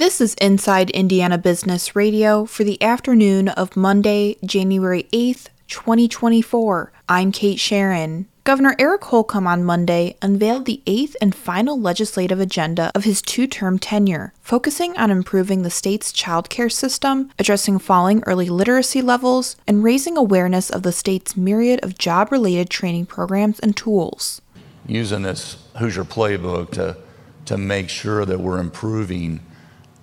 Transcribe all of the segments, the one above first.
This is Inside Indiana Business Radio for the afternoon of Monday, January 8th, 2024. I'm Kate Sharon. Governor Eric Holcomb on Monday unveiled the eighth and final legislative agenda of his two term tenure, focusing on improving the state's child care system, addressing falling early literacy levels, and raising awareness of the state's myriad of job related training programs and tools. Using this Hoosier playbook to, to make sure that we're improving,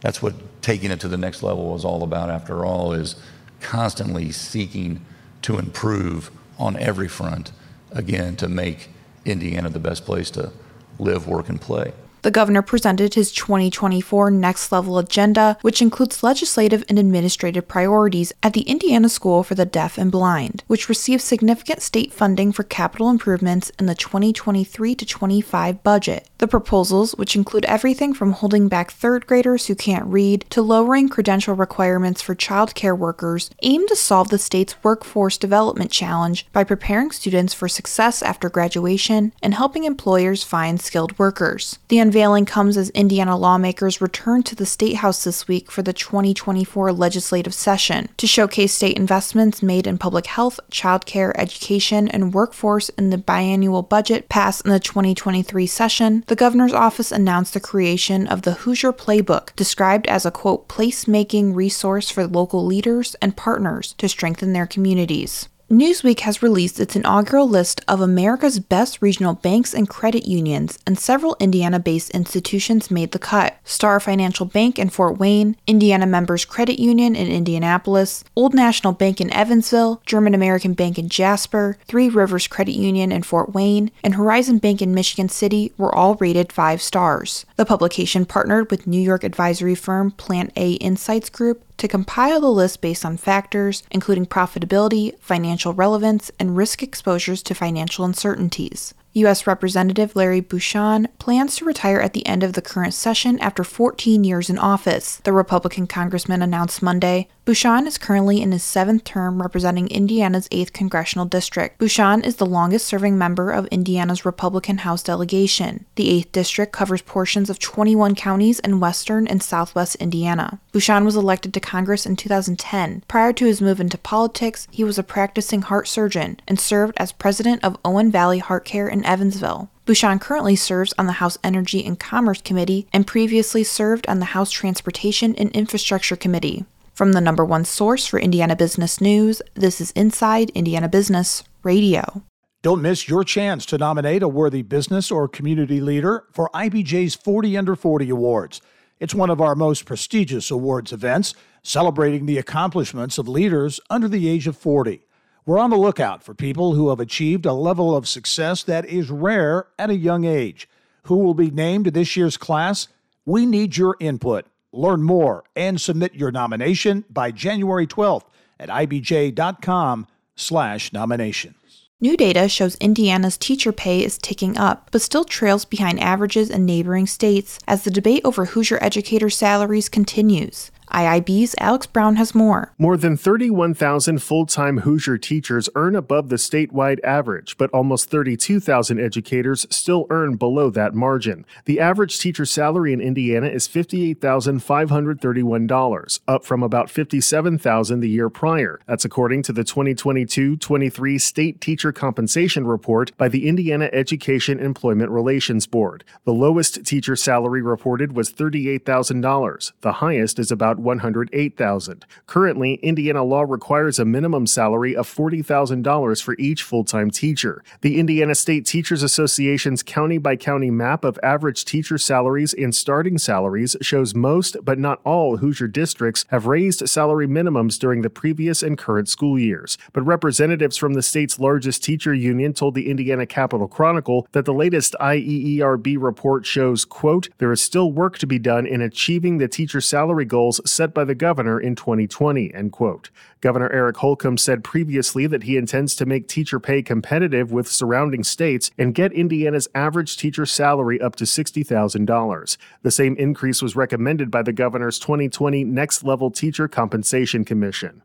that's what taking it to the next level is all about, after all, is constantly seeking to improve on every front again, to make Indiana the best place to live, work, and play. The governor presented his 2024 Next Level Agenda, which includes legislative and administrative priorities at the Indiana School for the Deaf and Blind, which receives significant state funding for capital improvements in the 2023 to 25 budget. The proposals, which include everything from holding back third graders who can't read to lowering credential requirements for child care workers, aim to solve the state's workforce development challenge by preparing students for success after graduation and helping employers find skilled workers. The unveiling comes as Indiana lawmakers return to the State House this week for the 2024 legislative session to showcase state investments made in public health, childcare, education, and workforce in the biannual budget passed in the 2023 session the governor's office announced the creation of the Hoosier Playbook, described as a quote, placemaking resource for local leaders and partners to strengthen their communities. Newsweek has released its inaugural list of America's best regional banks and credit unions, and several Indiana based institutions made the cut. Star Financial Bank in Fort Wayne, Indiana Members Credit Union in Indianapolis, Old National Bank in Evansville, German American Bank in Jasper, Three Rivers Credit Union in Fort Wayne, and Horizon Bank in Michigan City were all rated five stars. The publication partnered with New York advisory firm Plant A Insights Group to compile the list based on factors including profitability, financial relevance, and risk exposures to financial uncertainties. U.S. Representative Larry Bucshon plans to retire at the end of the current session after 14 years in office, the Republican congressman announced Monday. Bucshon is currently in his seventh term representing Indiana's 8th congressional district. Bucshon is the longest serving member of Indiana's Republican House delegation. The 8th district covers portions of 21 counties in western and southwest Indiana. Bucshon was elected to Congress in 2010. Prior to his move into politics, he was a practicing heart surgeon and served as president of Ohio Valley Heart Care in Evansville. Bucshon currently serves on the House Energy and Commerce Committee and previously served on the House Transportation and Infrastructure Committee. From the number one source for Indiana business news, this is Inside Indiana Business Radio. Don't miss your chance to nominate a worthy business or community leader for IBJ's 40 Under 40 Awards. It's one of our most prestigious awards events, celebrating the accomplishments of leaders under the age of 40. We're on the lookout for people who have achieved a level of success that is rare at a young age. Who will be named to this year's class? We need your input. Learn more and submit your nomination by January 12th at ibj.com/nominations. New data shows Indiana's teacher pay is ticking up, but still trails behind averages in neighboring states as the debate over Hoosier educator salaries continues. IIB's Alex Brown has more. More than 31,000 full time Hoosier teachers earn above the statewide average, but almost 32,000 educators still earn below that margin. The average teacher salary in Indiana is $58,531, up from about 57,000 the year prior. That's according to the 2022 23 State Teacher Compensation Report by the Indiana Education Employment Relations Board. The lowest teacher salary reported was $38,000. The highest is about about 108,000. Currently, Indiana law requires a minimum salary of $40,000 for each full-time teacher. The Indiana State Teachers Association's county by county map of average teacher salaries and starting salaries shows most but not all Hoosier districts have raised salary minimums during the previous and current school years. But representatives from the state's largest teacher union told the Indiana Capital Chronicle that the latest IEERB report shows, quote, there is still work to be done in achieving the teacher salary goals set by the governor in 2020, end quote. Governor Eric Holcomb said previously that he intends to make teacher pay competitive with surrounding states and get Indiana's average teacher salary up to $60,000. The same increase was recommended by the governor's 2020 Next Level Teacher Compensation Commission.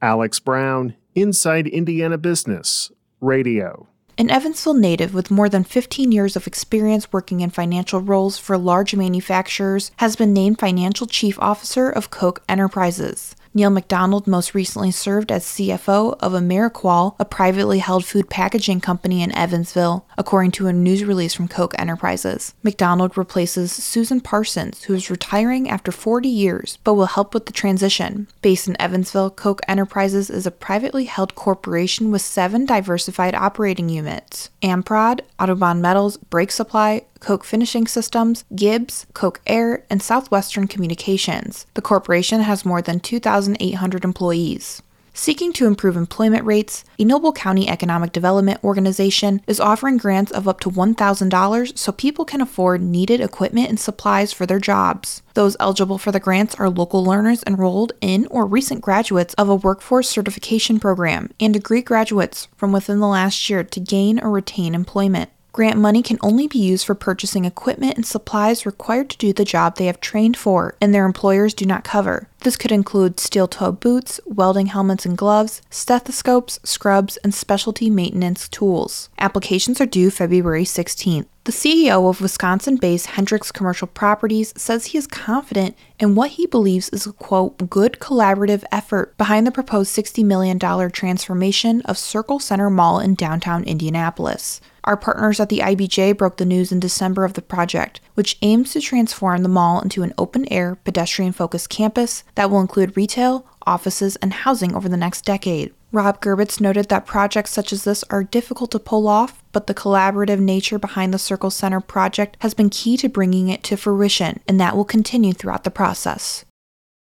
Alex Brown, Inside Indiana Business, Radio. An Evansville native with more than 15 years of experience working in financial roles for large manufacturers has been named Financial Chief Officer of Koch Enterprises. Neil McDonald most recently served as CFO of Ameriqual, a privately held food packaging company in Evansville, according to a news release from Koch Enterprises. McDonald replaces Susan Parsons, who is retiring after 40 years but will help with the transition. Based in Evansville, Koch Enterprises is a privately held corporation with seven diversified operating units Amprod, Audubon Metals, Brake Supply, Koch Finishing Systems, Gibbs, Koch Air, and Southwestern Communications. The corporation has more than 2,800 employees. Seeking to improve employment rates, a Noble County Economic Development Organization is offering grants of up to $1,000 so people can afford needed equipment and supplies for their jobs. Those eligible for the grants are local learners enrolled in or recent graduates of a workforce certification program and degree graduates from within the last year to gain or retain employment. Grant money can only be used for purchasing equipment and supplies required to do the job they have trained for and their employers do not cover. This could include steel toed boots, welding helmets and gloves, stethoscopes, scrubs, and specialty maintenance tools. Applications are due February 16th. The CEO of Wisconsin based Hendricks Commercial Properties says he is confident in what he believes is a quote, good collaborative effort behind the proposed $60 million transformation of Circle Centre Mall in downtown Indianapolis. Our partners at the IBJ broke the news in December of the project, which aims to transform the mall into an open air, pedestrian focused campus that will include retail, offices, and housing over the next decade. Rob Gerbitz noted that projects such as this are difficult to pull off, but the collaborative nature behind the Circle Centre project has been key to bringing it to fruition, and that will continue throughout the process.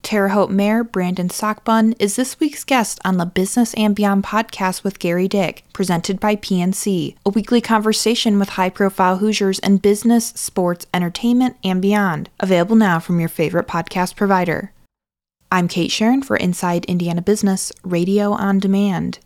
Terre Haute Mayor Brandon Sakbun is this week's guest on the Business and Beyond podcast with Gerry Dick, presented by PNC, a weekly conversation with high profile Hoosiers in business, sports, entertainment, and beyond. Available now from your favorite podcast provider. I'm Kate Sharon for Inside Indiana Business, Radio on Demand.